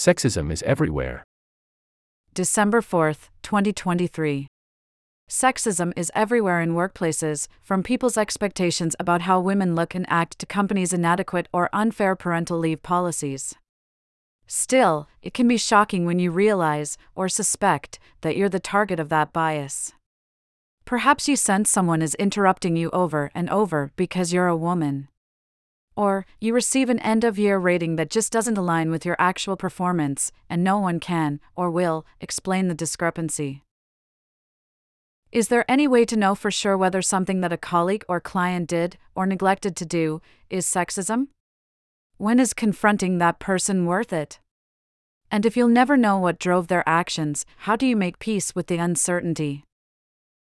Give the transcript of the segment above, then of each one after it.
Sexism is everywhere. December 4th, 2023. Sexism is everywhere in workplaces, from people's expectations about how women look and act to companies' inadequate or unfair parental leave policies. Still, it can be shocking when you realize, or suspect, that you're the target of that bias. Perhaps you sense someone is interrupting you over and over because you're a woman. Or, you receive an end of year rating that just doesn't align with your actual performance, and no one can, or will, explain the discrepancy. Is there any way to know for sure whether something that a colleague or client did, or neglected to do, is sexism? When is confronting that person worth it? And if you'll never know what drove their actions, how do you make peace with the uncertainty?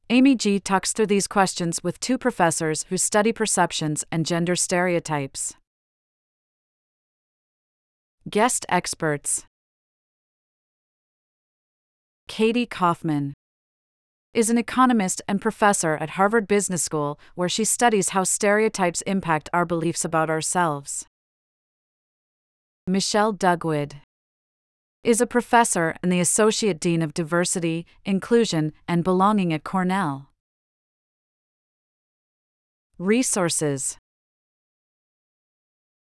Amy G talks through these questions with two professors who study perceptions and gender stereotypes. Guest experts Katie Coffman is an economist and professor at Harvard Business School, where she studies how stereotypes impact our beliefs about ourselves. Michelle Duguid is a professor and the Associate Dean of Diversity, Inclusion, and Belonging at Cornell. Resources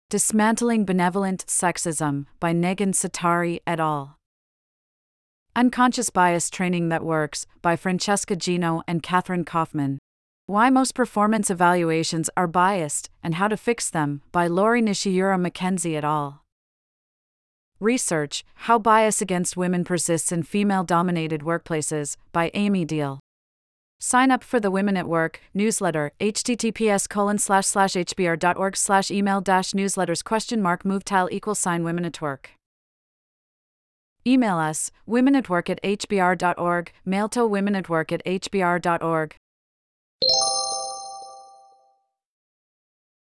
Dismantling Benevolent Sexism by Negin Sattari et al. Unconscious Bias Training That Works by Francesca Gino and Katherine Coffman. Why Most Performance Evaluations Are Biased and How to Fix Them by Lori Nishiura Mackenzie et al. Research How Bias Against Women Persists in Female Dominated Workplaces by Amy Diehl. Sign up for the Women at Work newsletter, https colon slash slash hbr.org slash email dash newsletters question mark move tile equals sign women at work. Email us, women at work at hbr.org, mail to women at work at hbr.org.